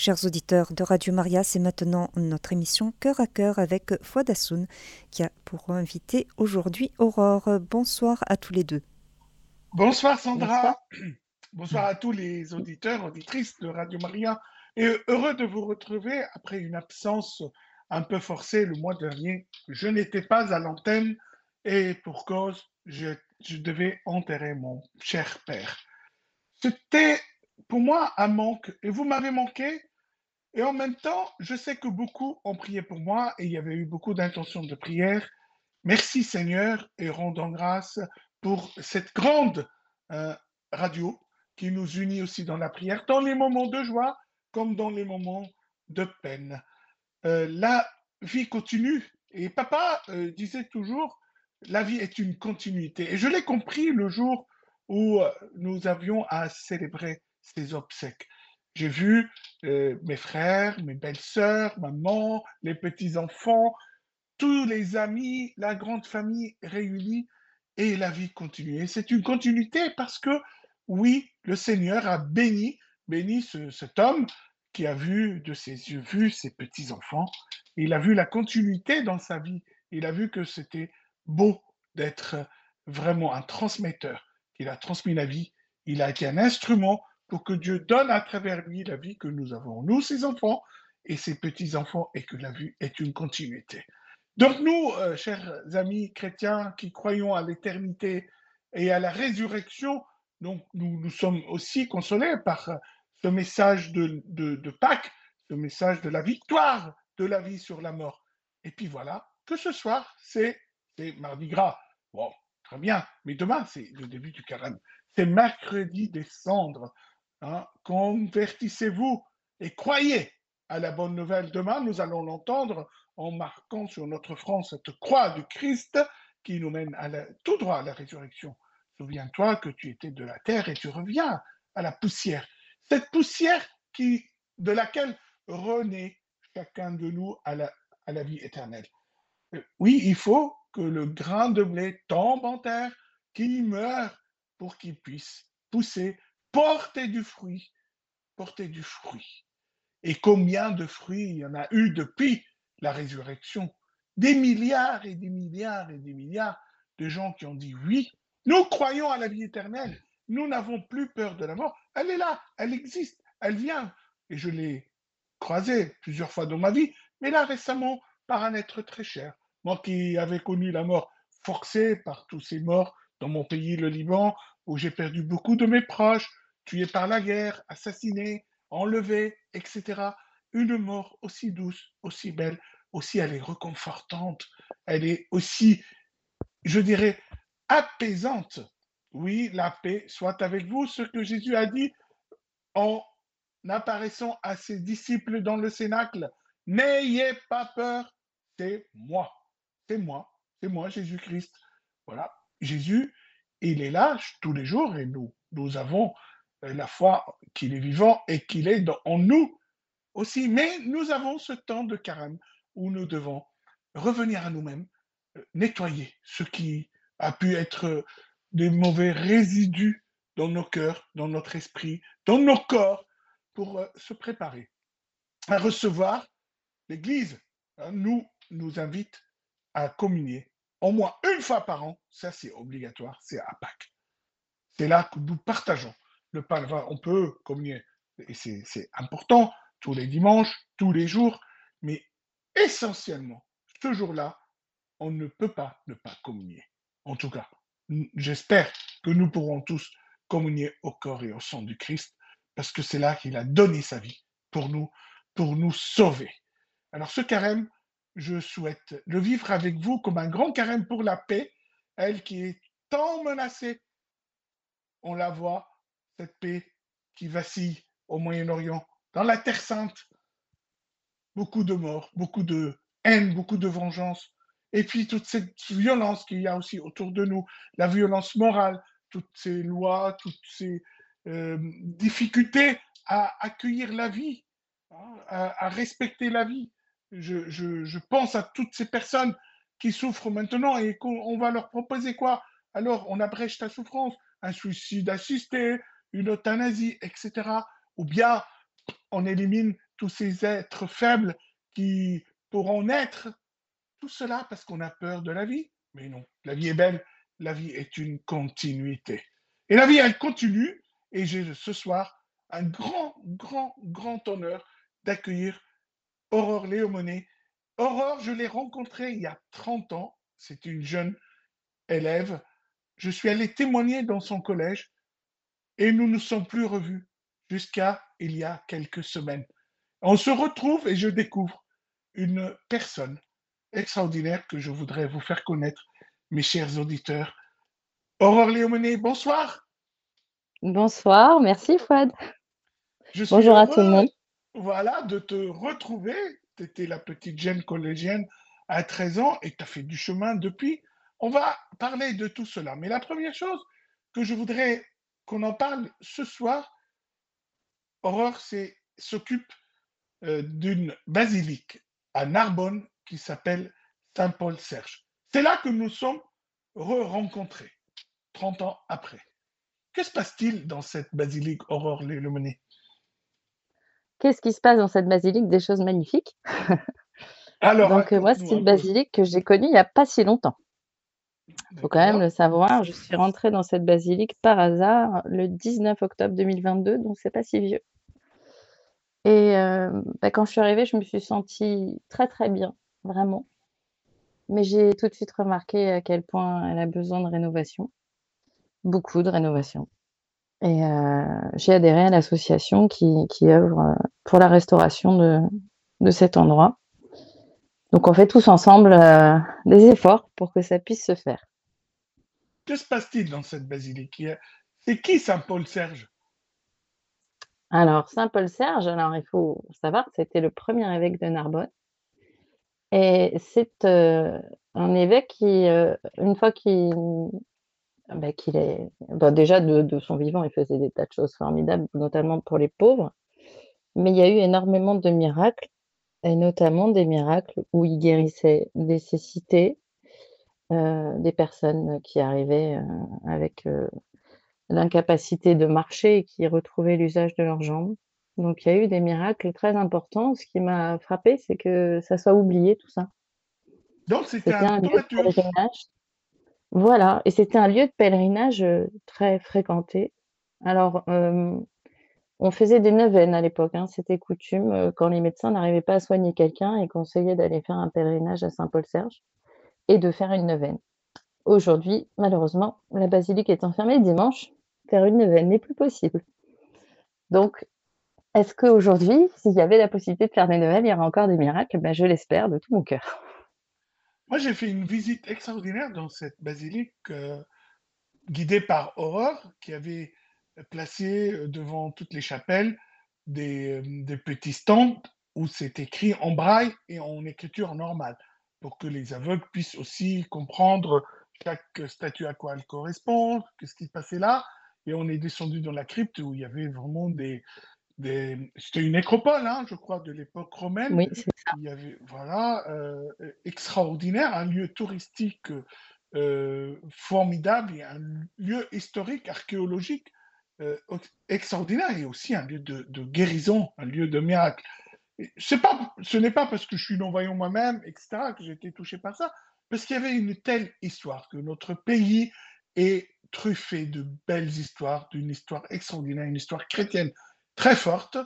Chers auditeurs de Radio Maria, c'est maintenant notre émission Cœur à cœur avec Fouad Assoun qui a pour invité aujourd'hui Aurore. Bonsoir à tous les deux. Bonsoir Sandra. Bonsoir, à tous les auditeurs, auditrices de Radio Maria. Et heureux de vous retrouver après une absence un peu forcée le mois dernier. Je n'étais pas à l'antenne et pour cause, je, je devais enterrer mon cher père. C'était pour moi un manque et vous m'avez manqué. Et en même temps, je sais que beaucoup ont prié pour moi et il y avait eu beaucoup d'intentions de prière. Merci Seigneur et rendons grâce pour cette grande euh, radio qui nous unit aussi dans la prière, dans les moments de joie comme dans les moments de peine. Euh, la vie continue et papa euh, disait toujours, la vie est une continuité. Et je l'ai compris le jour où nous avions à célébrer ses obsèques. J'ai vu mes frères, mes belles-sœurs, maman, les petits-enfants, tous les amis, la grande famille réunie et la vie continue. Et c'est une continuité parce que, oui, le Seigneur a béni, béni cet homme qui a vu de ses yeux vu ses petits-enfants. Il a vu la continuité dans sa vie. Il a vu que c'était beau d'être vraiment un transmetteur. Il a transmis la vie. Il a été un instrument pour que Dieu donne à travers lui la vie que nous avons, nous, ses enfants et ses petits-enfants, et que la vie est une continuité. Donc nous, euh, chers amis chrétiens qui croyons à l'éternité et à la résurrection, donc nous, nous sommes aussi consolés par ce message de, de, Pâques, ce message de la victoire de la vie sur la mort. Et puis voilà, que ce soir, c'est mardi gras. Bon, très bien, mais demain, c'est le début du carême. C'est mercredi des cendres. Hein. Convertissez-vous et croyez à la bonne nouvelle. Demain, nous allons l'entendre en marquant sur notre front cette croix du Christ qui nous mène à tout droit à la résurrection. Souviens-toi que tu étais de la terre et tu reviens à la poussière. Cette poussière qui, de laquelle renaît chacun de nous à la, à la vie éternelle. Euh, oui, il faut que le grain de blé tombe en terre, qu'il meure pour qu'il puisse pousser porter du fruit, porter du fruit. Et combien de fruits il y en a eu depuis la résurrection? Des milliards et des milliards et des milliards de gens qui ont dit oui, nous croyons à la vie éternelle, nous n'avons plus peur de la mort. Elle est là, elle existe, elle vient. Et je l'ai croisée plusieurs fois dans ma vie, mais là récemment par un être très cher. Moi qui avais connu la mort forcée par tous ces morts dans mon pays, le Liban, où j'ai perdu beaucoup de mes proches, tués par la guerre, assassinés, enlevés, etc. Une mort aussi douce, aussi belle, aussi elle est reconfortante, elle est aussi, je dirais, apaisante. Oui, la paix soit avec vous, ce que Jésus a dit en apparaissant à ses disciples dans le cénacle. N'ayez pas peur, c'est moi, c'est moi, c'est moi, Jésus-Christ. Voilà, Jésus, il est là tous les jours et nous, nous avons euh, la foi qu'il est vivant et qu'il est en nous aussi. Mais nous avons ce temps de carême où nous devons revenir à nous-mêmes, euh, nettoyer ce qui a pu être euh, des mauvais résidus dans nos cœurs, dans notre esprit, dans nos corps, pour se préparer à recevoir l'Église. Hein, nous nous invite à communier au moins une fois par an. Ça, c'est obligatoire, c'est à Pâques. C'est là que nous partageons le pain. on peut communier, et c'est important, tous les dimanches, tous les jours, mais essentiellement, ce jour-là, on ne peut pas ne pas communier. En tout cas, j'espère que nous pourrons tous communier au corps et au sang du Christ, parce que c'est là qu'il a donné sa vie pour nous, pour nous sauver. Alors ce carême, je souhaite le vivre avec vous comme un grand carême pour la paix, elle qui est tant menacée. On la voit, cette paix qui vacille au Moyen-Orient, dans la Terre sainte. Beaucoup de morts, beaucoup de haine, beaucoup de vengeance. Et puis toute cette violence qu'il y a aussi autour de nous, la violence morale, toutes ces lois, toutes ces euh, difficultés à accueillir la vie, hein, à, respecter la vie. Je, pense à toutes ces personnes qui souffrent maintenant et qu'on va leur proposer quoi? Alors on abrège ta souffrance, un suicide assisté, une euthanasie, etc. Ou bien on élimine tous ces êtres faibles qui pourront naître. Tout cela parce qu'on a peur de la vie. Mais non, la vie est belle, la vie est une continuité. Et la vie, elle continue. Et j'ai ce soir un grand, grand, grand honneur d'accueillir Aurore Léomonet. Aurore, je l'ai rencontrée il y a 30 ans. C'était une jeune élève. Je suis allé témoigner dans son collège et nous ne sommes plus revus jusqu'à il y a quelques semaines. On se retrouve et je découvre une personne extraordinaire que je voudrais vous faire connaître, mes chers auditeurs. Aurore Léomonet, bonsoir. Bonsoir, merci Fouad. Bonjour à tout le monde. Voilà, de te retrouver. Tu étais la petite jeune collégienne à 13 ans et tu as fait du chemin depuis. On va parler de tout cela. Mais la première chose que je voudrais qu'on en parle ce soir, Aurore s'occupe euh, d'une basilique à Narbonne qui s'appelle Saint-Paul-Serge. C'est là que nous sommes re-rencontrés, 30 ans après. Que se passe-t-il dans cette basilique, Aurore Lemonet Qu'est-ce qui se passe dans cette basilique Des choses magnifiques? Alors, Donc, moi, c'est une basilique que j'ai connue il n'y a pas si longtemps. Il faut quand même le savoir. Je suis rentrée dans cette basilique par hasard le 19 octobre 2022, donc c'est pas si vieux. Et euh, bah, quand je suis arrivée, je me suis sentie très très bien, vraiment. Mais j'ai tout de suite remarqué à quel point elle a besoin de rénovation, beaucoup de rénovation. Et euh, j'ai adhéré à l'association qui, qui œuvre euh, pour la restauration de, de cet endroit. Donc on fait tous ensemble des efforts pour que ça puisse se faire. Que se passe-t-il dans cette basilique? C'est qui Saint Paul Serge? Alors Saint Paul Serge, alors il faut savoir que c'était le premier évêque de Narbonne. Et c'est euh, un évêque qui, euh, une fois qu'il bah, qu'il est. Bah, déjà, de, de, son vivant, il faisait des tas de choses formidables, notamment pour les pauvres. Mais il y a eu énormément de miracles, et notamment des miracles où il guérissait des cécités, euh, des personnes qui arrivaient euh, avec euh, l'incapacité de marcher et qui retrouvaient l'usage de leurs jambes. Donc il y a eu des miracles très importants. Ce qui m'a frappé, c'est que ça soit oublié tout ça. Donc c'était un, pèlerinage. Voilà, et c'était un lieu de pèlerinage très fréquenté. Alors, on faisait des neuvaines à l'époque, hein. c'était coutume quand les médecins n'arrivaient pas à soigner quelqu'un et conseillaient d'aller faire un pèlerinage à Saint-Paul-Serge et de faire une neuvaine. Aujourd'hui, malheureusement, la basilique est enfermée dimanche. Faire une neuvaine n'est plus possible. Donc, est-ce qu'aujourd'hui, s'il y avait la possibilité de faire des neuvaines, il y aurait encore des miracles? Ben, Je l'espère de tout mon cœur. Moi, j'ai fait une visite extraordinaire dans cette basilique, euh, guidée par Aurore, qui avait placé euh, devant toutes les chapelles des, euh, des petits stands où c'est écrit en braille et en écriture normale pour que les aveugles puissent aussi comprendre chaque statue à quoi elle correspond, qu'est-ce qui se passait là. Et on est descendu dans la crypte où il y avait vraiment des. Des... C'était une nécropole, hein, je crois, de l'époque romaine. Oui, c'est ça. Il y avait, voilà, euh, extraordinaire, un lieu touristique euh, formidable et un lieu historique, archéologique euh, extraordinaire et aussi un lieu de, de guérison, un lieu de miracle pas, ce n'est pas parce que je suis non-voyant moi-même, etc., que j'ai été touché par ça, parce qu'il y avait une telle histoire, que notre pays est truffé de belles histoires, d'une histoire extraordinaire, une histoire chrétienne très forte,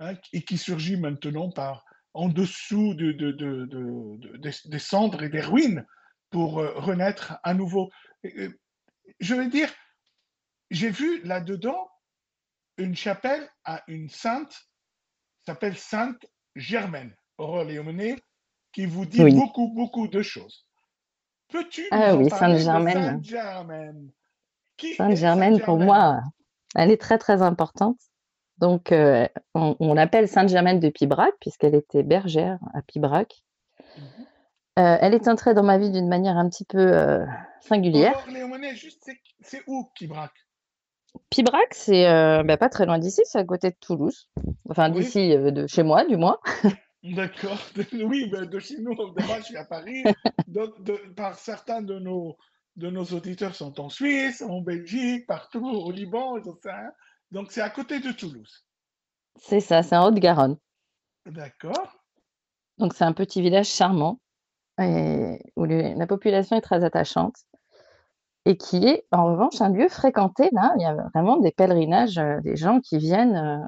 hein, et qui surgit maintenant par en dessous de, de, de, des cendres et des ruines pour euh, renaître à nouveau. Je veux dire, j'ai vu là-dedans une chapelle à une sainte, s'appelle Sainte Germaine, Aurore Léoné, qui vous dit beaucoup, beaucoup de choses. Peux-tu ah, oui, Sainte-Germaine. Sainte-Germaine, Sainte-Germaine, pour moi, elle est très, très importante. Donc, euh, on, l'appelle Sainte-Germaine de Pibrac, puisqu'elle était bergère à Pibrac. Mhm. Euh, elle est entrée dans ma vie d'une manière un petit peu euh, singulière. c'est où Pibrac? Pibrac, c'est bah, pas très loin d'ici, c'est à côté de Toulouse. Enfin, d'ici, de chez moi, du moins. D'accord. Oui, ben, de chez nous, moi, je suis à Paris. par certains de nos, de nos auditeurs sont en Suisse, en Belgique, partout, au Liban, Donc, c'est à côté de Toulouse. C'est ça, c'est en Haute-Garonne. D'accord. Donc c'est un petit village charmant où la population est très attachante et qui est en revanche un lieu fréquenté. Là, il y a vraiment des pèlerinages, euh, des gens qui viennent euh,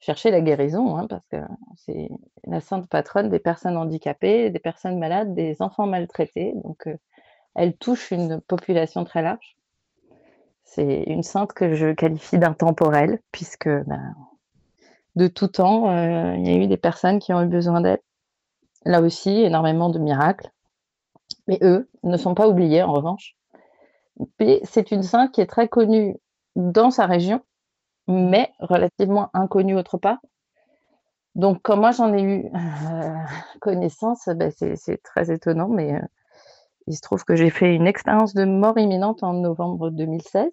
chercher la guérison, hein, parce que c'est la sainte patronne des personnes handicapées, des personnes malades, des enfants maltraités. Donc euh, elle touche une population très large. C'est une sainte que je qualifie d'intemporelle, puisque ben, de tout temps, il y a eu des personnes qui ont eu besoin d'elle. Là aussi, énormément de miracles. Mais eux ne sont pas oubliés, en revanche. c'est une sainte qui est très connue dans sa région, mais relativement inconnue autre part. Donc, comme moi j'en ai eu euh, connaissance, ben, c'est très étonnant, mais euh, il se trouve que j'ai fait une expérience de mort imminente en novembre 2016.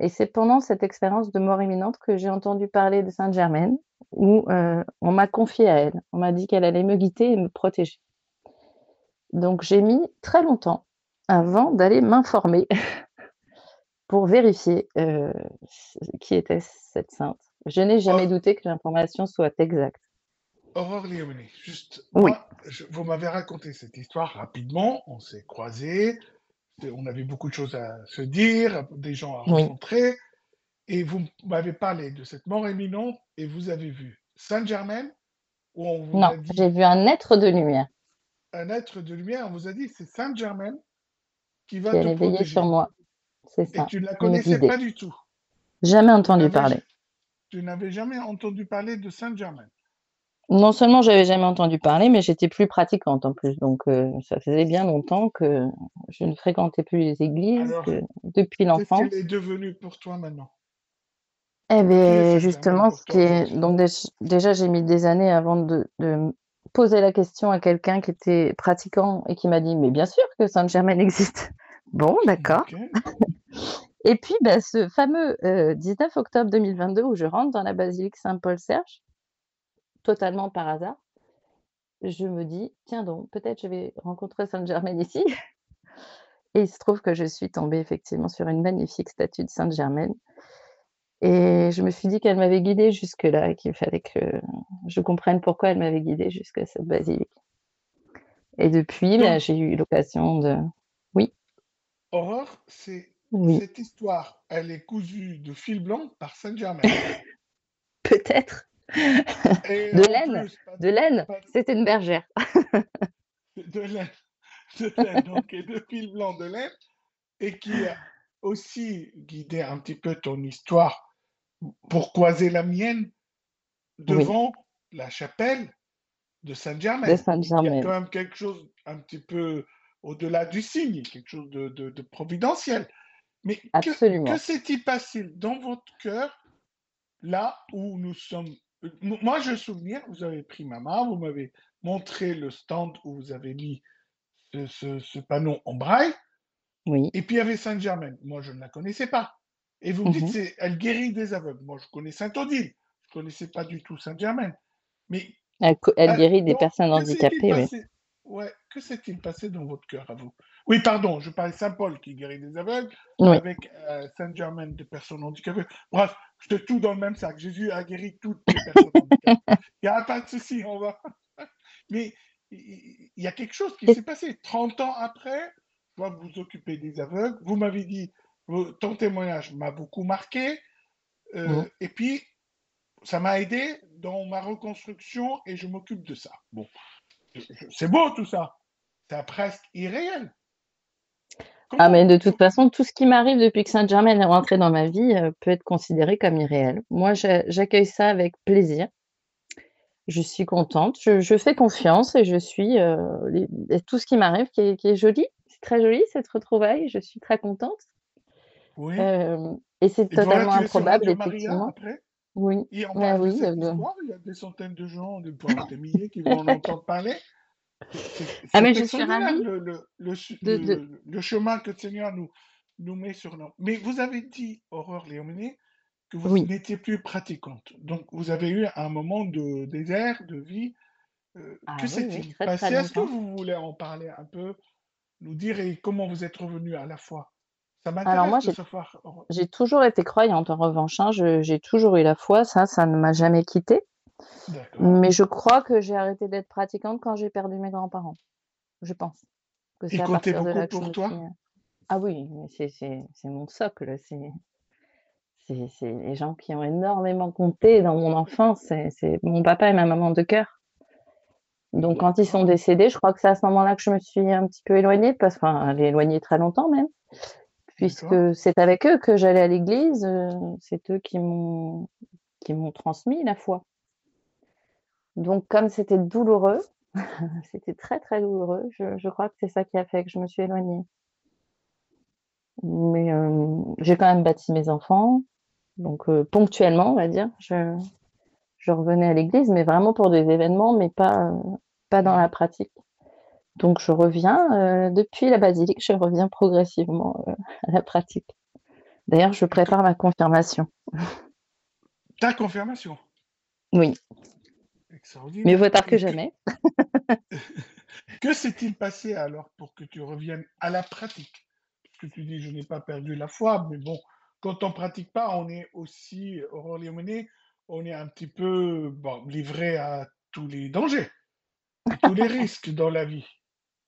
Et c'est pendant cette expérience de mort imminente que j'ai entendu parler de Sainte-Germaine, où euh, on m'a confié à elle. On m'a dit qu'elle allait me guider et me protéger. Donc j'ai mis très longtemps avant d'aller m'informer pour vérifier euh, qui était cette sainte. Je n'ai jamais douté que l'information soit exacte. Aurore Léonie, juste, oui. vous m'avez raconté cette histoire rapidement, on s'est croisés, on avait beaucoup de choses à se dire, des gens à rencontrer. Et vous m'avez parlé de cette mort éminente et vous avez vu Saint-Germain Non, j'ai vu un être de lumière. Un être de lumière, on vous a dit c'est Saint-Germain qui va qui te protéger. sur moi. C'est ça. Et tu ne la connaissais pas du tout. Jamais entendu parler. Tu n'avais jamais entendu parler de Saint-Germain. Non seulement j'avais jamais entendu parler, mais j'étais plus pratiquante en plus. Donc euh, ça faisait bien longtemps que je ne fréquentais plus les églises depuis l'enfance. Qu'est-ce qu'elle est devenue pour toi maintenant? Eh bien, justement, ce qui est donc déjà j'ai mis des années avant de, poser la question à quelqu'un qui était pratiquant et qui m'a dit mais bien sûr que Sainte-Germaine existe. Bon, d'accord. et puis ben, ce fameux 19 euh, octobre 2022 où je rentre dans la basilique Saint-Paul-Serge totalement par hasard, je me dis, tiens donc, peut-être je vais rencontrer Sainte-Germaine ici. Et il se trouve que je suis tombée effectivement sur une magnifique statue de Sainte-Germaine. Et je me suis dit qu'elle m'avait guidée jusque-là et qu'il fallait que je comprenne pourquoi elle m'avait guidée jusqu'à cette basilique. Et depuis, bah, j'ai eu l'occasion de. Oui. Aurore, c'est cette histoire, elle est cousue de fil blanc par Sainte-Germaine? Peut-être de laine, de laine, c'était une bergère. de laine, de laine, donc, et de fil blanc de laine, et qui a aussi guidé un petit peu ton histoire pour croiser la mienne devant la chapelle de Saint-Germain. Saint Il y a quand même quelque chose un petit peu au-delà du signe, quelque chose de, de, providentiel. Mais que, que s'est-il passé dans votre cœur là où nous sommes moi, je me souviens, vous avez pris ma main, vous m'avez montré le stand où vous avez mis ce, panneau en braille. Oui. Et puis il y avait Saint-Germain. Moi, je ne la connaissais pas. Et vous me dites, mmh elle guérit des aveugles. Moi, je connais Saint-Odile. Je ne connaissais pas du tout Saint-Germain. Mais elle, euh, guérit des personnes handicapées. Oui. Ouais, que s'est-il passé dans votre cœur à vous? Oui, pardon, je parlais Saint-Paul qui guérit des aveugles, avec euh, Saint-Germain des personnes handicapées. Bref, c'est tout dans le même sac. Jésus a guéri toutes les personnes handicapées. Il n'y a pas de souci, on va. Mais il y a quelque chose qui s'est passé. 30 ans après, vous vous occupez des aveugles. Vous m'avez dit, ton témoignage m'a beaucoup marqué. Euh, et puis, ça m'a aidé dans ma reconstruction et je m'occupe de ça. Bon, c'est beau tout ça. C'est presque irréel. Ah, mais de toute façon, tout ce qui m'arrive depuis que Saint-Germain est rentré dans ma vie euh, peut être considéré comme irréel. Moi, j'accueille ça avec plaisir. Je suis contente, je, fais confiance et je suis euh, tout ce qui m'arrive qui, est, joli. C'est très joli cette retrouvaille, je suis très contente. Oui. Euh, et c'est totalement improbable, effectivement. après? Oui. Et on bah oui, il y a des centaines de gens, des milliers qui vont en entendre parler. Ah, mais je suis ravie. Le, le, le, chemin que le Seigneur nous, nous met sur nous. Mais vous avez dit, Aurore Léominé, que vous n'étiez plus pratiquante. Donc, vous avez eu un moment de désert, de vie. Euh, ah que s'est-il passé? Est-ce que vous voulez en parler un peu, nous dire et comment vous êtes revenu à la foi? Alors moi, j'ai toujours été croyante en revanche. Hein. j'ai toujours eu la foi, ça, ça ne m'a jamais quitté. Mais je crois que j'ai arrêté d'être pratiquante quand j'ai perdu mes grands-parents. Je pense. Que c'est à partir de là que pour toi? Ah oui, c'est mon socle. C'est les gens qui ont énormément compté dans mon enfance. C'est mon papa et ma maman de cœur. Donc quand ils sont décédés, je crois que c'est à ce moment-là que je me suis un petit peu éloignée, parce enfin, éloignée très longtemps même, puisque c'est avec eux que j'allais à l'église, euh, c'est eux qui m'ont qui m'ont transmis la foi. Donc comme c'était douloureux, c'était très très douloureux, je, crois que c'est ça qui a fait que je me suis éloignée. Mais euh, j'ai quand même bâti mes enfants, donc euh, ponctuellement, on va dire, je, je revenais à l'église, mais vraiment pour des événements, mais pas, pas dans la pratique. Donc je reviens, euh, depuis la basilique, je reviens progressivement euh, à la pratique. D'ailleurs, je prépare ma confirmation. Ta confirmation? Oui. Mais vaut tard que jamais. que s'est-il passé alors pour que tu reviennes à la pratique? Parce que tu dis, je n'ai pas perdu la foi, mais bon, quand on ne pratique pas, on est aussi, Aurore Léomené, on est un petit peu livré à tous les dangers, tous les risques dans la vie.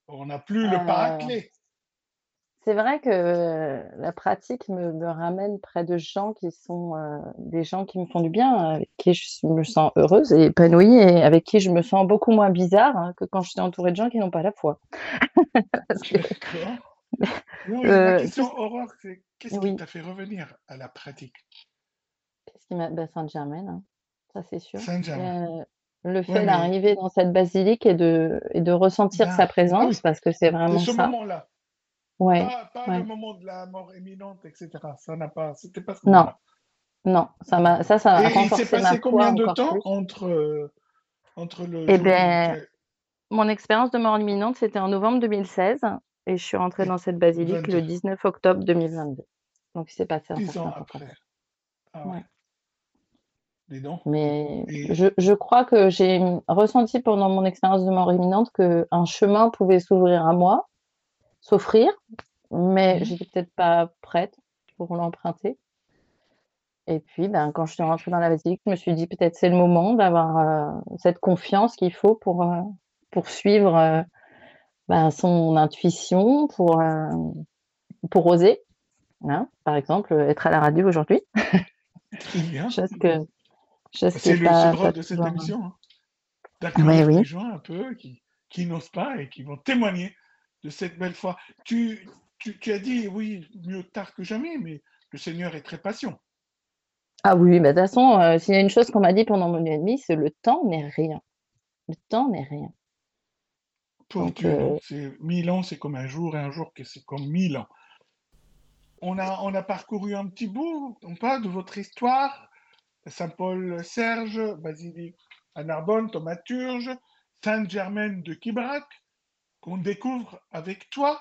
On n'a plus le à euh, C'est vrai que la pratique me, ramène près de gens qui sont euh, des gens qui me font du bien, avec qui je me sens heureuse et épanouie et avec qui je me sens beaucoup moins bizarre hein, que quand je suis entourée de gens qui n'ont pas la foi. Non, euh, question, Aurore, c'est qu'est-ce qui t'a fait revenir à la pratique? Bah, Sainte-Germaine, hein, ça c'est sûr. Euh, le fait d'arriver dans cette basilique et de, et de ressentir sa ah présence, parce que c'est vraiment ce moment-là. Ouais, Pas, le moment de la mort imminente, etc. Ça n'a pas, c'était pas ce Non, non, ça m'a, ça, ça Et il s'est passé combien de temps entre, euh, entre le Eh ben, mon expérience de mort imminente, c'était en novembre 2016 et je suis rentrée dans cette basilique le 19 octobre 2022. Donc il s'est passé un 10 ans après. Ah ouais. Mais je, crois que j'ai ressenti pendant mon expérience de mort imminente qu'un chemin pouvait s'ouvrir à moi, s'offrir, mais je j'étais peut-être pas prête pour l'emprunter. Et puis, ben, quand je suis rentrée dans la basilique, je me suis dit peut-être c'est le moment d'avoir euh, cette confiance qu'il faut pour, euh, suivre euh, ben, son intuition, pour, pour oser. Hein. par exemple, être à la radio aujourd'hui. Chose que c'est le rôle de cette émission. Hein. D'accueillir des gens un peu qui, qui n'osent pas et qui vont témoigner de cette belle foi. Tu, tu, tu, as dit, oui, mieux tard que jamais, mais le Seigneur est très patient. Ah oui, mais de toute façon, euh, s'il y a une chose qu'on m'a dit pendant mon demi, c'est le temps n'est rien. Le temps n'est rien. Pour Dieu, euh, c'est mille ans, c'est comme un jour, et un jour, c'est comme mille ans. On a, on a parcouru un petit bout, on parle de votre histoire, Saint-Paul-Serge, Basilique à Narbonne, Thaumaturge, Sainte-Germaine de Quibrac, qu'on découvre avec toi.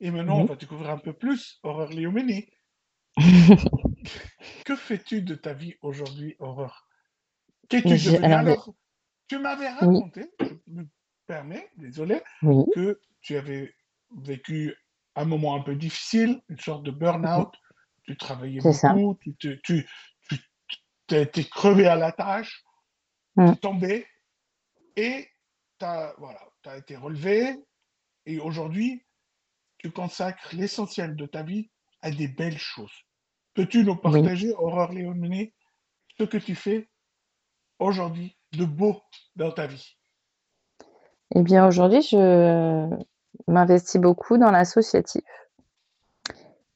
Et maintenant, on va découvrir un peu plus Aurore Léoménie. que fais-tu de ta vie aujourd'hui, Aurore Qu'es-tu Tu m'avais raconté, je me permets, désolé, que tu avais vécu un moment un peu difficile, une sorte de burn-out. Tu travaillais beaucoup, tu, tu, été crevé à la tâche, tu es tombé et tu as, voilà, as été relevé. Et aujourd'hui, tu consacres l'essentiel de ta vie à des belles choses. Peux-tu nous partager, Aurore Léoné, ce que tu fais aujourd'hui de beau dans ta vie? Eh bien, aujourd'hui, je m'investis beaucoup dans l'associatif.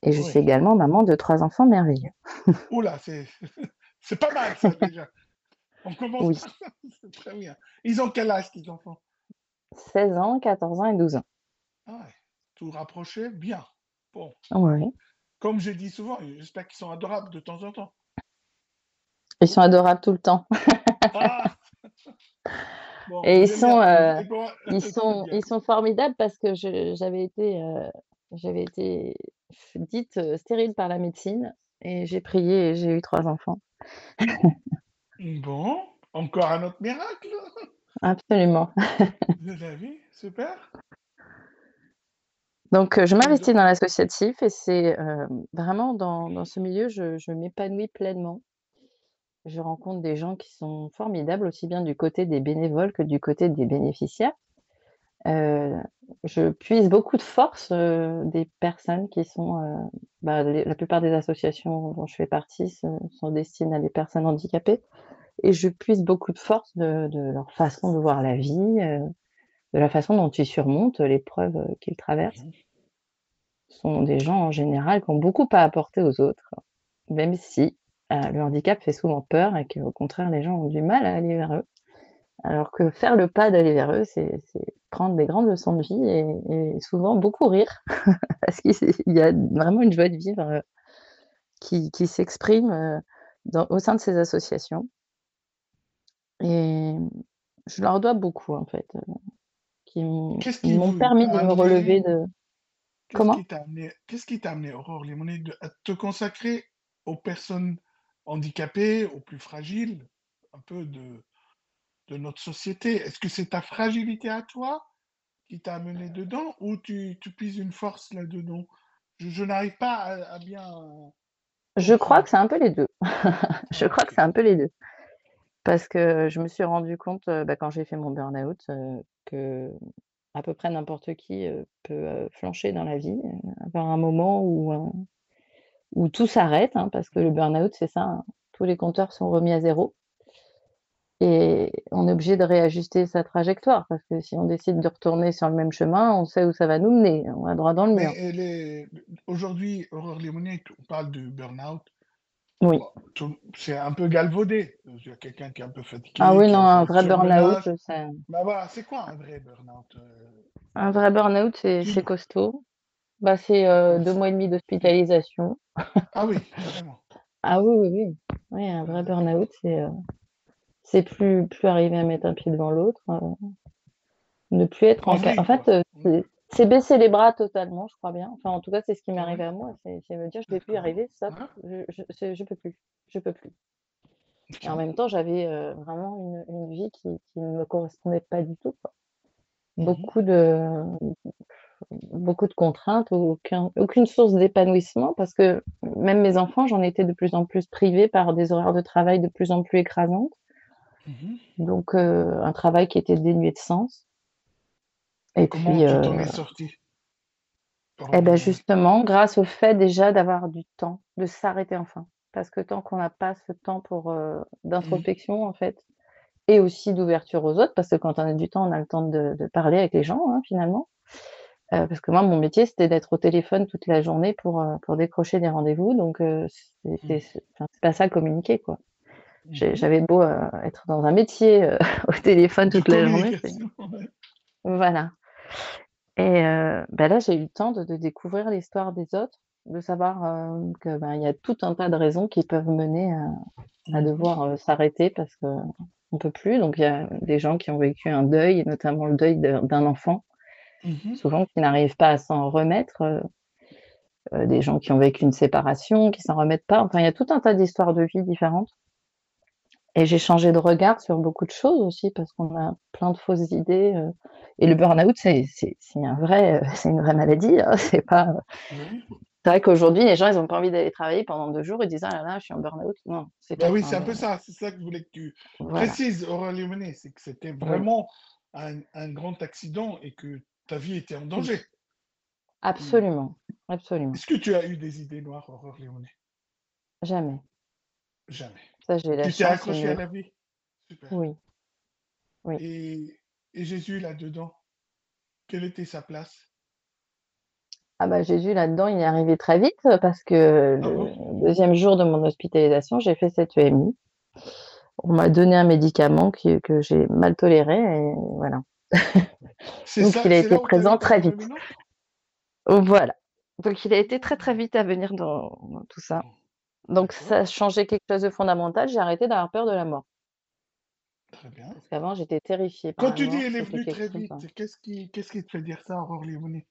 Et je suis également maman de trois enfants merveilleux. Oula, c'est c'est pas mal, ça, déjà. On commence par ça, c'est très bien. Ils ont quel âge, tes enfants? 16 ans, 14 ans et 12 ans. Ah tout rapproché, bien. Bon. Comme je dis souvent, j'espère qu'ils sont adorables de temps en temps. Ils sont adorables tout le temps. Ah et ils sont, euh, ils, sont, ils sont formidables parce que j'avais été, euh, j'avais été dite euh, stérile par la médecine et j'ai prié et j'ai eu trois enfants. Bon, encore un autre miracle. Absolument. De la vie, super. Donc, je m'investis dans l'associatif et c'est vraiment dans, ce milieu, je, m'épanouis pleinement. Je rencontre des gens qui sont formidables, aussi bien du côté des bénévoles que du côté des bénéficiaires. je puise beaucoup de force des personnes qui sont, bah, la plupart des associations dont je fais partie sont destinées à des personnes handicapées, et je puise beaucoup de force de, leur façon de voir la vie, de la façon dont ils surmontent l'épreuve qu'ils traversent. Ce sont des gens en général qui ont beaucoup à apporter aux autres, même si le handicap fait souvent peur et qu'au contraire les gens ont du mal à aller vers eux. Alors que faire le pas d'aller vers eux, c'est prendre des grandes leçons de vie et, souvent beaucoup rire, parce qu'il y a vraiment une joie de vivre euh, qui, s'exprime euh, au sein de ces associations. Et je leur dois beaucoup, en fait, euh, qui m'ont permis de me relever de... Comment Qu'est-ce qui t'a amené, Aurore Lémoné, à te consacrer aux personnes handicapées, aux plus fragiles, un peu de, de notre société? Est-ce que c'est ta fragilité à toi qui t'a amené dedans ou tu, tu puises une force là-dedans? Je, n'arrive pas à, bien. Je crois que c'est un peu les deux. je crois que c'est un peu les deux. Parce que je me suis rendu compte euh, bah, quand j'ai fait mon burn-out euh, que à peu près n'importe qui euh, peut flancher dans la vie, avoir un moment où, où tout s'arrête, hein, parce que le burn-out, c'est ça, hein. tous les compteurs sont remis à zéro. Et on est obligé de réajuster sa trajectoire parce que si on décide de retourner sur le même chemin, on sait où ça va nous mener. On va droit dans le mur. Aujourd'hui, Aurore Lémonier, on parle de burn-out. Oui. C'est un peu galvaudé. Il y a quelqu'un qui est un peu fatigué. Ah oui, non, un vrai burn-out, c'est. Bah voilà, c'est quoi un vrai burn-out euh? Un vrai burn-out, c'est costaud. Bah, c'est euh, deux mois et demi d'hospitalisation. Ah oui, vraiment. Ah oui, oui, oui. Oui, un vrai burn-out, c'est. Euh, c'est plus, plus arriver à mettre un pied devant l'autre. Euh, ne plus être en, en fait, euh, c'est baisser les bras totalement, je crois bien. Enfin, en tout cas, c'est ce qui m'est arrivé à moi. C'est me dire, je ne vais plus y arriver, ça, je, je, peux plus. Je peux plus. Et en même temps, j'avais euh, vraiment une, une, vie qui, qui, ne me correspondait pas du tout. Mmh beaucoup de beaucoup de contraintes, aucun, aucune source d'épanouissement parce que même mes enfants, j'en étais de plus en plus privée par des horaires de travail de plus en plus écrasantes. Mmh Donc, euh, un travail qui était dénué de sens. Et Comment puis, tu t'en es euh, eh ben justement, grâce au fait déjà d'avoir du temps, de s'arrêter enfin. Parce que tant qu'on n'a pas ce temps pour euh, d'introspection, en fait, et aussi d'ouverture aux autres, parce que quand on a du temps, on a le temps de, parler avec les gens, hein, finalement. parce que moi, mon métier, c'était d'être au téléphone toute la journée pour, pour décrocher des rendez-vous. Donc, mmh. c'est pas ça communiquer, quoi. Mmh j'avais beau euh, être dans un métier euh, au téléphone toute la journée. Voilà. Et euh, bah là, j'ai eu le temps de, découvrir l'histoire des autres, de savoir qu'il ben, y a tout un tas de raisons qui peuvent mener à, mmh devoir s'arrêter parce qu'on ne peut plus. Donc, il y a des gens qui ont vécu un deuil, notamment le deuil d'un enfant, mmh souvent qui n'arrivent pas à s'en remettre. des gens qui ont vécu une séparation, qui s'en remettent pas. Enfin, il y a tout un tas d'histoires de vie différentes. Et j'ai changé de regard sur beaucoup de choses aussi parce qu'on a plein de fausses idées. Euh. Et le burn-out, c'est un vrai, euh, c'est une vraie maladie. Hein, c'est pas. C'est vrai qu'aujourd'hui, les gens, ils n'ont pas envie d'aller travailler pendant deux jours. Ils disent ah là là, je suis en burn-out. Non, c'est bah oui, c'est un peu ça. C'est ça que je voulais que tu précises, Aurélie Menet. C'est que c'était vraiment un, un, grand accident et que ta vie était en danger. Absolument, absolument. Est-ce que tu as eu des idées noires, Aurore Léoné Jamais. Jamais. Ça, j'ai la tu t'es accroché à la vie? Super. Oui. oui. Et, et Jésus là-dedans, quelle était sa place? Ah bah Jésus là-dedans, il est arrivé très vite parce que ah le deuxième jour de mon hospitalisation, j'ai fait cette EMI. On m'a donné un médicament que, que j'ai mal toléré et voilà. Donc il a été présent très vite. Voilà. Donc il a été très très vite à venir dans tout ça. Donc ça a changé quelque chose de fondamental, j'ai arrêté d'avoir peur de la mort. Très bien. Parce qu'avant, j'étais terrifiée par Quand tu dis elle est venue très vite, qu'est-ce qui, qu'est-ce qui te fait dire ça, Aurore Léonie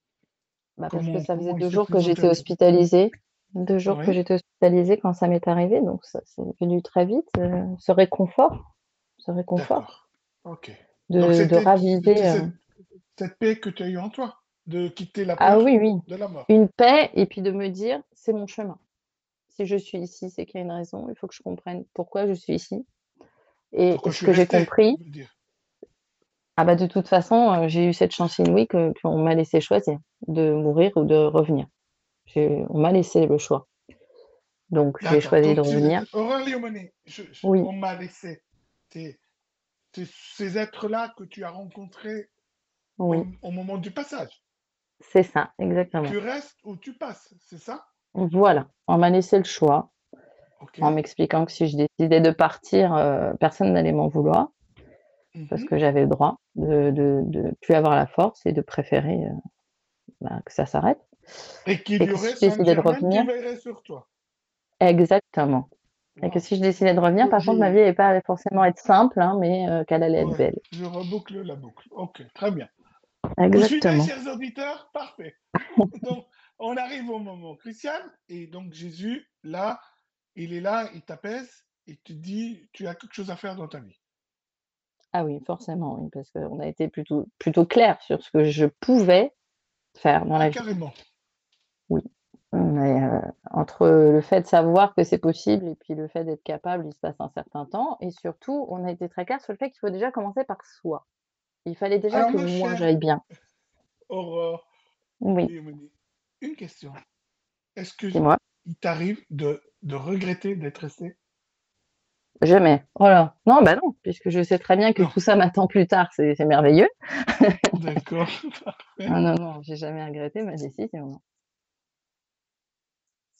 bah, Parce que ça faisait deux jours que j'étais hospitalisée. Deux jours que j'étais hospitalisée quand ça m'est arrivé, donc ça c'est venu très vite. Euh, ce réconfort, ce réconfort Ok. de, de raviver. Euh, cette, paix que tu as eue en toi, de quitter la Ah peur oui, oui. de la mort. Une paix et puis de me dire, c'est mon chemin. Si je suis ici, c'est qu'il y a une raison. Il faut que je comprenne pourquoi je suis ici. Et Pourquoi ce que j'ai compris, ah bah de toute façon, euh, j'ai eu cette chance inouïe qu'on m'a laissé choisir de mourir ou de revenir. On m'a laissé le choix. Donc j'ai choisi de revenir. Léomoné, je- je- Oui. on m'a laissé. C'est c'est ces êtres-là que tu as rencontrés Oui, au, au moment du passage. c'est ça, exactement. Tu restes ou tu passes, c'est ça? Voilà, on m'a laissé le choix Ok. en m'expliquant que si je décidais de partir, euh, personne n'allait m'en vouloir parce Mhm. que j'avais le droit de, de, de plus avoir la force et de préférer euh, bah, que ça s'arrête. Et qu'il Et y que aurait si je décidais de qui revenir, veillerait sur toi? exactement. Et que si je décidais de revenir, par contre, ma vie n'allait pas forcément être simple, hein, mais euh, qu'elle allait être ouais, belle. je reboucle la boucle. Ok, très bien. Vous suivez, Exactement. chers auditeurs Parfait. Donc, on arrive au moment crucial. Et donc, Jésus, là, il est là, il t'apaise et te dit, tu as quelque chose à faire dans ta vie. Ah oui, forcément, oui, parce qu'on a été plutôt, plutôt clair sur ce que je pouvais faire dans Ah, la vie. carrément. Oui. Mais euh, entre le fait de savoir que c'est possible et puis le fait d'être capable, il se passe un certain temps. Et surtout, on a été très clair sur le fait qu'il faut déjà commencer par soi. Il fallait déjà Alors, que moi j'aille bien. Aurore Oui, une question. Est-ce que dis-moi. il t'arrive de, de regretter d'être resté? Jamais. Voilà. Non, bah non, puisque je sais très bien que Non. tout ça m'attend plus tard, c'est c'est merveilleux. D'accord. Parfait. Ah non, non, j'ai jamais regretté ma décision. non.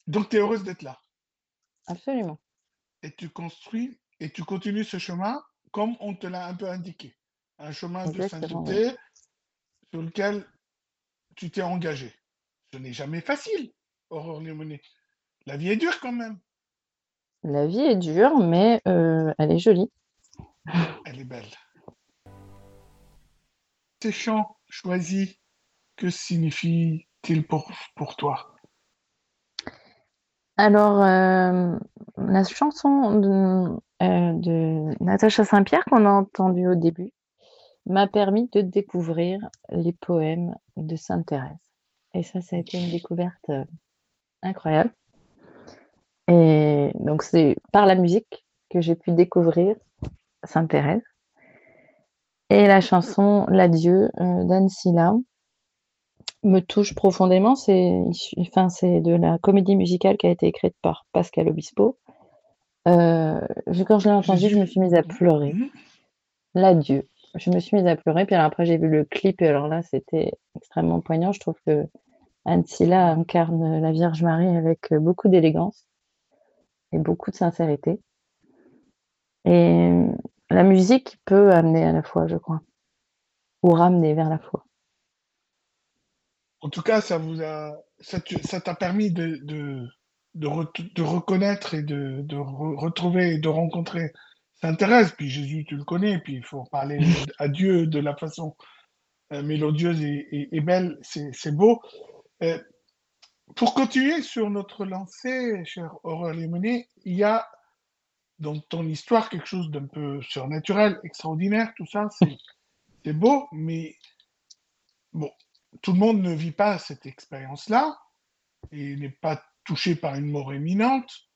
Donc, tu es heureuse d'être là? Absolument. Et tu construis et tu continues ce chemin comme on te l'a un peu indiqué. Un chemin de oui. sainteté sur lequel tu t'es engagé. Ce n'est jamais facile, Aurore Léomoné. La vie est dure quand même. La vie est dure, mais euh, elle est jolie. Elle est belle. Ces chants choisis, que signifient-ils pour, pour toi? Alors, euh, la chanson de, euh, de Natacha Saint-Pierre qu'on a entendue au début m'a permis de découvrir les poèmes de Sainte Thérèse. Et ça, ça a été une découverte euh, incroyable. Et donc, c'est par la musique que j'ai pu découvrir Sainte Thérèse. Et la chanson L'adieu euh, d'Anne Silla me touche profondément. C'est enfin, de la comédie musicale qui a été écrite par Pascal Obispo. Euh, quand je l'ai entendue, je me suis mise à pleurer. Mhm. L'adieu. Je me suis mise à pleurer. Puis après, j'ai vu le clip. Et alors là, c'était extrêmement poignant. Je trouve que Anne Silla incarne la Vierge Marie avec beaucoup d'élégance et beaucoup de sincérité. Et la musique peut amener à la foi, je crois, ou ramener vers la foi. En tout cas, ça vous a, ça t'a permis de, de, de, re- de reconnaître et de, de re- retrouver et de rencontrer Sainte Thérèse. Puis Jésus, tu le connais, puis il faut parler à Dieu de la façon euh, mélodieuse et, et- et belle, c'est beau. Euh, pour continuer sur notre lancée, cher Aurore Lémoné, il y a dans ton histoire quelque chose d'un peu surnaturel, extraordinaire, tout ça, c'est c'est beau, mais bon, tout le monde ne vit pas cette expérience-là et n'est pas touché par une mort imminente.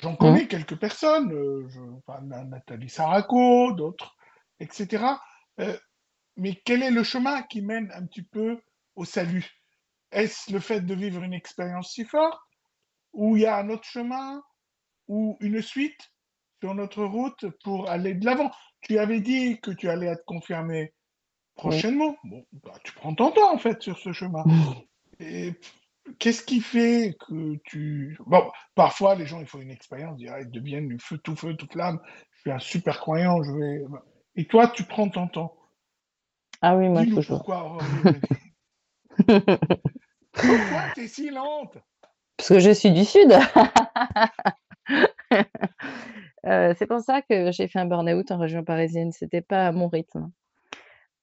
J'en connais quelques personnes, euh, je, enfin, Na- Nathalie Saraco, d'autres, etc. Euh, mais quel est le chemin qui mène un petit peu au salut? Est-ce le fait de vivre une expérience si forte Ou il y a un autre chemin Ou une suite sur notre route pour aller de l'avant? Tu avais dit que tu allais être confirmé prochainement. Bon, bah, tu prends ton temps en fait sur ce chemin. Et qu'est-ce qui fait que tu... Bon, parfois les gens, il faut une expérience, ils ils deviennent du feu, tout feu, tout flamme. Je suis un super croyant, je vais... Et toi, tu prends ton temps. Ah oui, moi toujours. pourquoi. Pourquoi t'es si lente? Parce que je suis du Sud. Euh, c'est pour ça que j'ai fait un burn-out en région parisienne. C'était pas à mon rythme.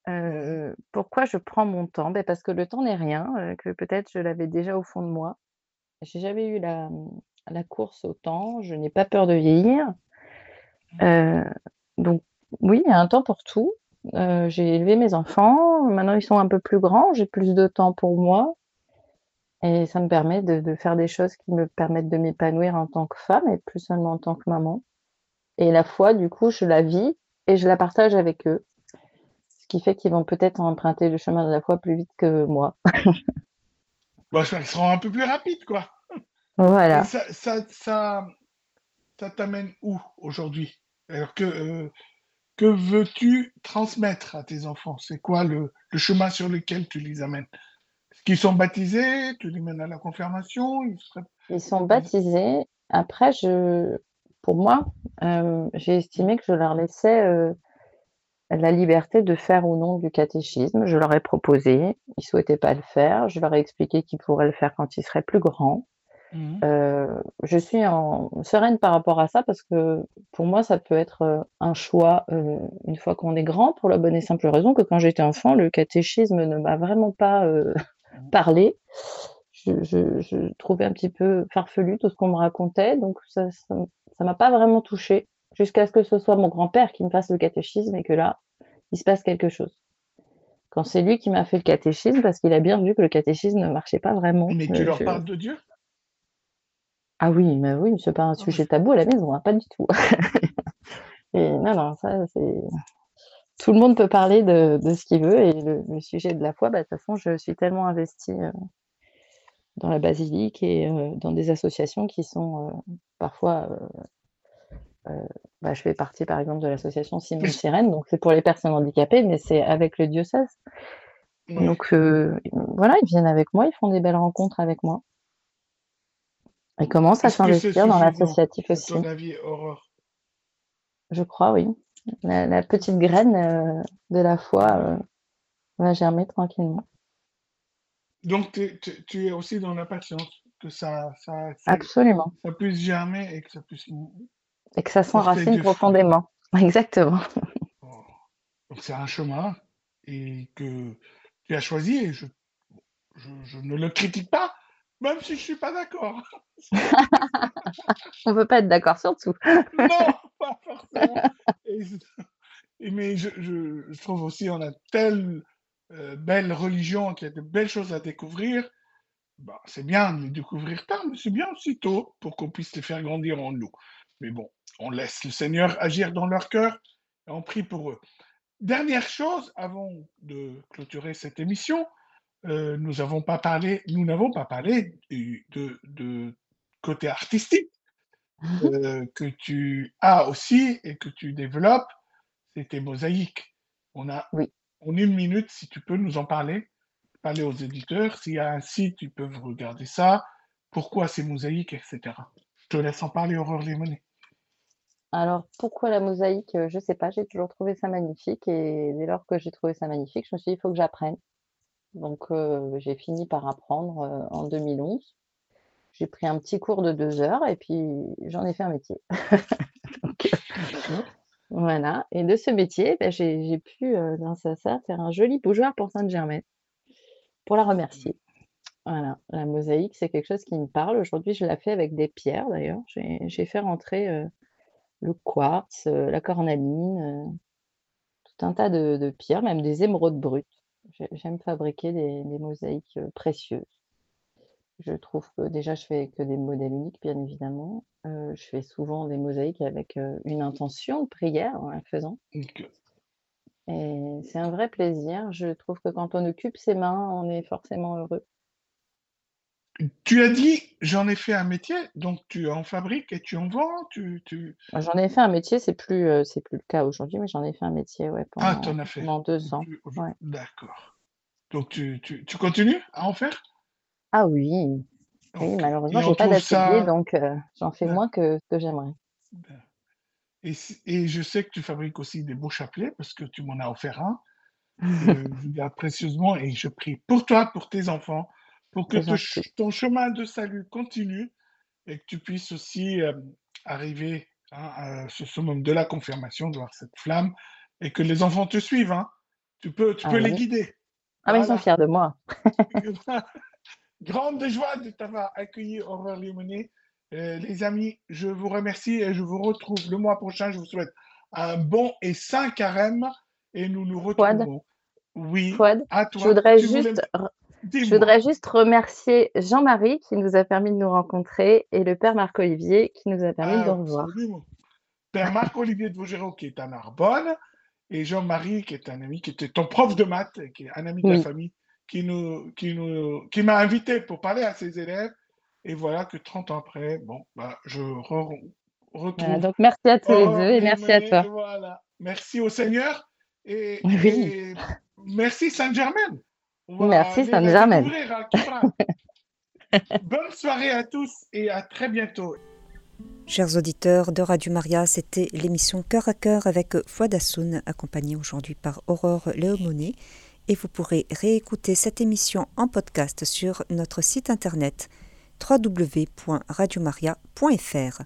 Euh, pourquoi je prends mon temps? Ben, parce que le temps n'est rien, que peut-être je l'avais déjà au fond de moi. J'ai jamais eu la, la course au temps, je n'ai pas peur de vieillir. Euh, donc oui, il y a un temps pour tout. j'ai élevé mes enfants. Maintenant, ils sont un peu plus grands. J'ai plus de temps pour moi. Et ça me permet de, faire des choses qui me permettent de m'épanouir en tant que femme et plus seulement en tant que maman. Et la foi, du coup, je la vis et je la partage avec eux. Ce qui fait qu'ils vont peut-être emprunter le chemin de la foi plus vite que moi. bon, ils seront un peu plus rapides, quoi. Voilà. ça, ça, ça, t'amène où aujourd'hui? Alors que, euh, que veux-tu transmettre à tes enfants? C'est quoi le, le, chemin sur lequel tu les amènes? Est-ce qu'ils sont baptisés? Tu les mènes à la confirmation? Ils, sont baptisés. Après, je, pour moi, euh, j'ai estimé que je leur laissais euh, la liberté de faire ou non du catéchisme. Je leur ai proposé, ils souhaitaient pas le faire. Je leur ai expliqué qu'ils pourraient le faire quand ils seraient plus grands. Mmh. Euh, je suis en sereine par rapport à ça parce que pour moi, ça peut être euh, un choix euh, une fois qu'on est grand, pour la bonne et simple raison que quand j'étais enfant, le catéchisme ne m'a vraiment pas mmh. parlé. Je, trouvais un petit peu farfelu tout ce qu'on me racontait, donc ça ça m'a pas vraiment touchée jusqu'à ce que ce soit mon grand-père qui me fasse le catéchisme et que là, il se passe quelque chose. Quand c'est lui qui m'a fait le catéchisme, parce qu'il a bien vu que le catéchisme ne marchait pas vraiment. Mais tu leur parles de Dieu? Ah oui, mais oui, c'est pas un sujet tabou à la maison, hein, pas du tout. Et non, non, ça, c'est. Tout le monde peut parler de, ce qu'il veut et le, sujet de la foi, bah, de toute façon, je suis tellement investie euh, dans la basilique et euh, dans des associations qui sont euh, parfois. Bah, je fais partie par exemple de l'association Simone Sirène, donc c'est pour les personnes handicapées, mais c'est avec le diocèse. Donc voilà, ils viennent avec moi, ils font des belles rencontres avec moi. Ils commencent à s'investir dans l'associatif aussi. Ton avis, Aurore Je crois, oui. La, petite graine euh, de la foi euh, va germer tranquillement. Donc, tu es aussi dans la patience, que ça, ça, Absolument. ça puisse germer et que ça puisse. Et que ça s'enracine profondément. Exactement. Donc, c'est un chemin et que tu as choisi et je, je ne le critique pas, même si je suis pas d'accord. On peut pas être d'accord sur tout. non, pas forcément. mais je, trouve aussi on a telle euh, belle religion qu'il y a de belles choses à découvrir. Bah, c'est bien de les découvrir tard, mais c'est bien aussi tôt pour qu'on puisse les faire grandir en nous. Mais bon, on laisse le Seigneur agir dans leur cœur et on prie pour eux. Dernière chose, avant de clôturer cette émission, euh, nous n'avons pas parlé, nous n'avons pas parlé de, de, côté artistique mmh euh, que tu as aussi et que tu développes, c'était mosaïque. On a oui. en une minute, si tu peux nous en parler, parler aux éditeurs. S'il y a un site, ils peuvent regarder ça. Pourquoi c'est mosaïque, etc. Je te laisse en parler, Aurore Lémonet. Alors, pourquoi la mosaïque euh, Je ne sais pas, j'ai toujours trouvé ça magnifique et dès lors que j'ai trouvé ça magnifique, je me suis dit, il faut que j'apprenne. Donc, euh, j'ai fini par apprendre euh, en 2011. J'ai pris un petit cours de deux heures et puis j'en ai fait un métier. voilà. Et de ce métier, ben, j'ai pu, euh, grâce à ça, faire un joli bougeoir pour Sainte-Germaine pour la remercier. Voilà, la mosaïque, c'est quelque chose qui me parle. Aujourd'hui, je la fais avec des pierres d'ailleurs. J'ai fait rentrer le quartz, la cornaline, tout un tas de pierres, même des émeraudes brutes. J'aime fabriquer des, mosaïques précieuses. Je trouve que déjà, je fais que des modèles uniques, bien évidemment. je fais souvent des mosaïques avec une intention de prière en la faisant. Et c'est un vrai plaisir. Je trouve que quand on occupe ses mains, on est forcément heureux. Tu as dit, j'en ai fait un métier, donc tu en fabriques et tu en vends tu, tu... J'en ai fait un métier, c'est plus, c'est plus le cas aujourd'hui, mais j'en ai fait un métier ouais, ah, pendant, fait. pendant deux ans. D'accord. Donc tu, tu, tu, continues à en faire? Ah oui. oui malheureusement, je n'ai pas d'atelier, donc j'en fais moins que ce que j'aimerais. Et, et, je sais que tu fabriques aussi des beaux chapelets, parce que tu m'en as offert un. je garde précieusement et je prie pour toi, pour tes enfants, pour que ton chemin de salut continue et que tu puisses aussi euh, arriver hein, à ce summum de la confirmation, de voir cette flamme, et que les enfants te suivent. Hein. Tu peux, tu ah peux les guider. Ah, mais ils sont fiers de moi. Grande joie de t'avoir accueilli, Aurore Limonet. Euh, les amis, je vous remercie et je vous retrouve le mois prochain. Je vous souhaite un bon et sain carême et nous nous retrouvons. Oui, à toi. Je voudrais, juste, je voudrais juste remercier Jean-Marie qui nous a permis de nous rencontrer et le père Marc-Olivier qui nous a permis de nous revoir. Père Marc-Olivier de Vaugéraud qui est à Narbonne et Jean-Marie qui est un ami, qui était ton prof de maths, qui est un ami de la famille, qui nous, qui nous, qui m'a invité pour parler à ses élèves. Et voilà que 30 ans après, bon, bah, je retrouve. donc merci à tous les deux et merci à toi. Voilà. Merci au Seigneur et, merci Saint-Germain. Merci Saint-Germain. Bonne soirée à tous et à très bientôt. Chers auditeurs de Radio Maria, c'était l'émission Cœur à Cœur avec Foi d'Assoun, accompagnée aujourd'hui par Aurore Léomonet. Et vous pourrez réécouter cette émission en podcast sur notre site internet www.radiomaria.fr.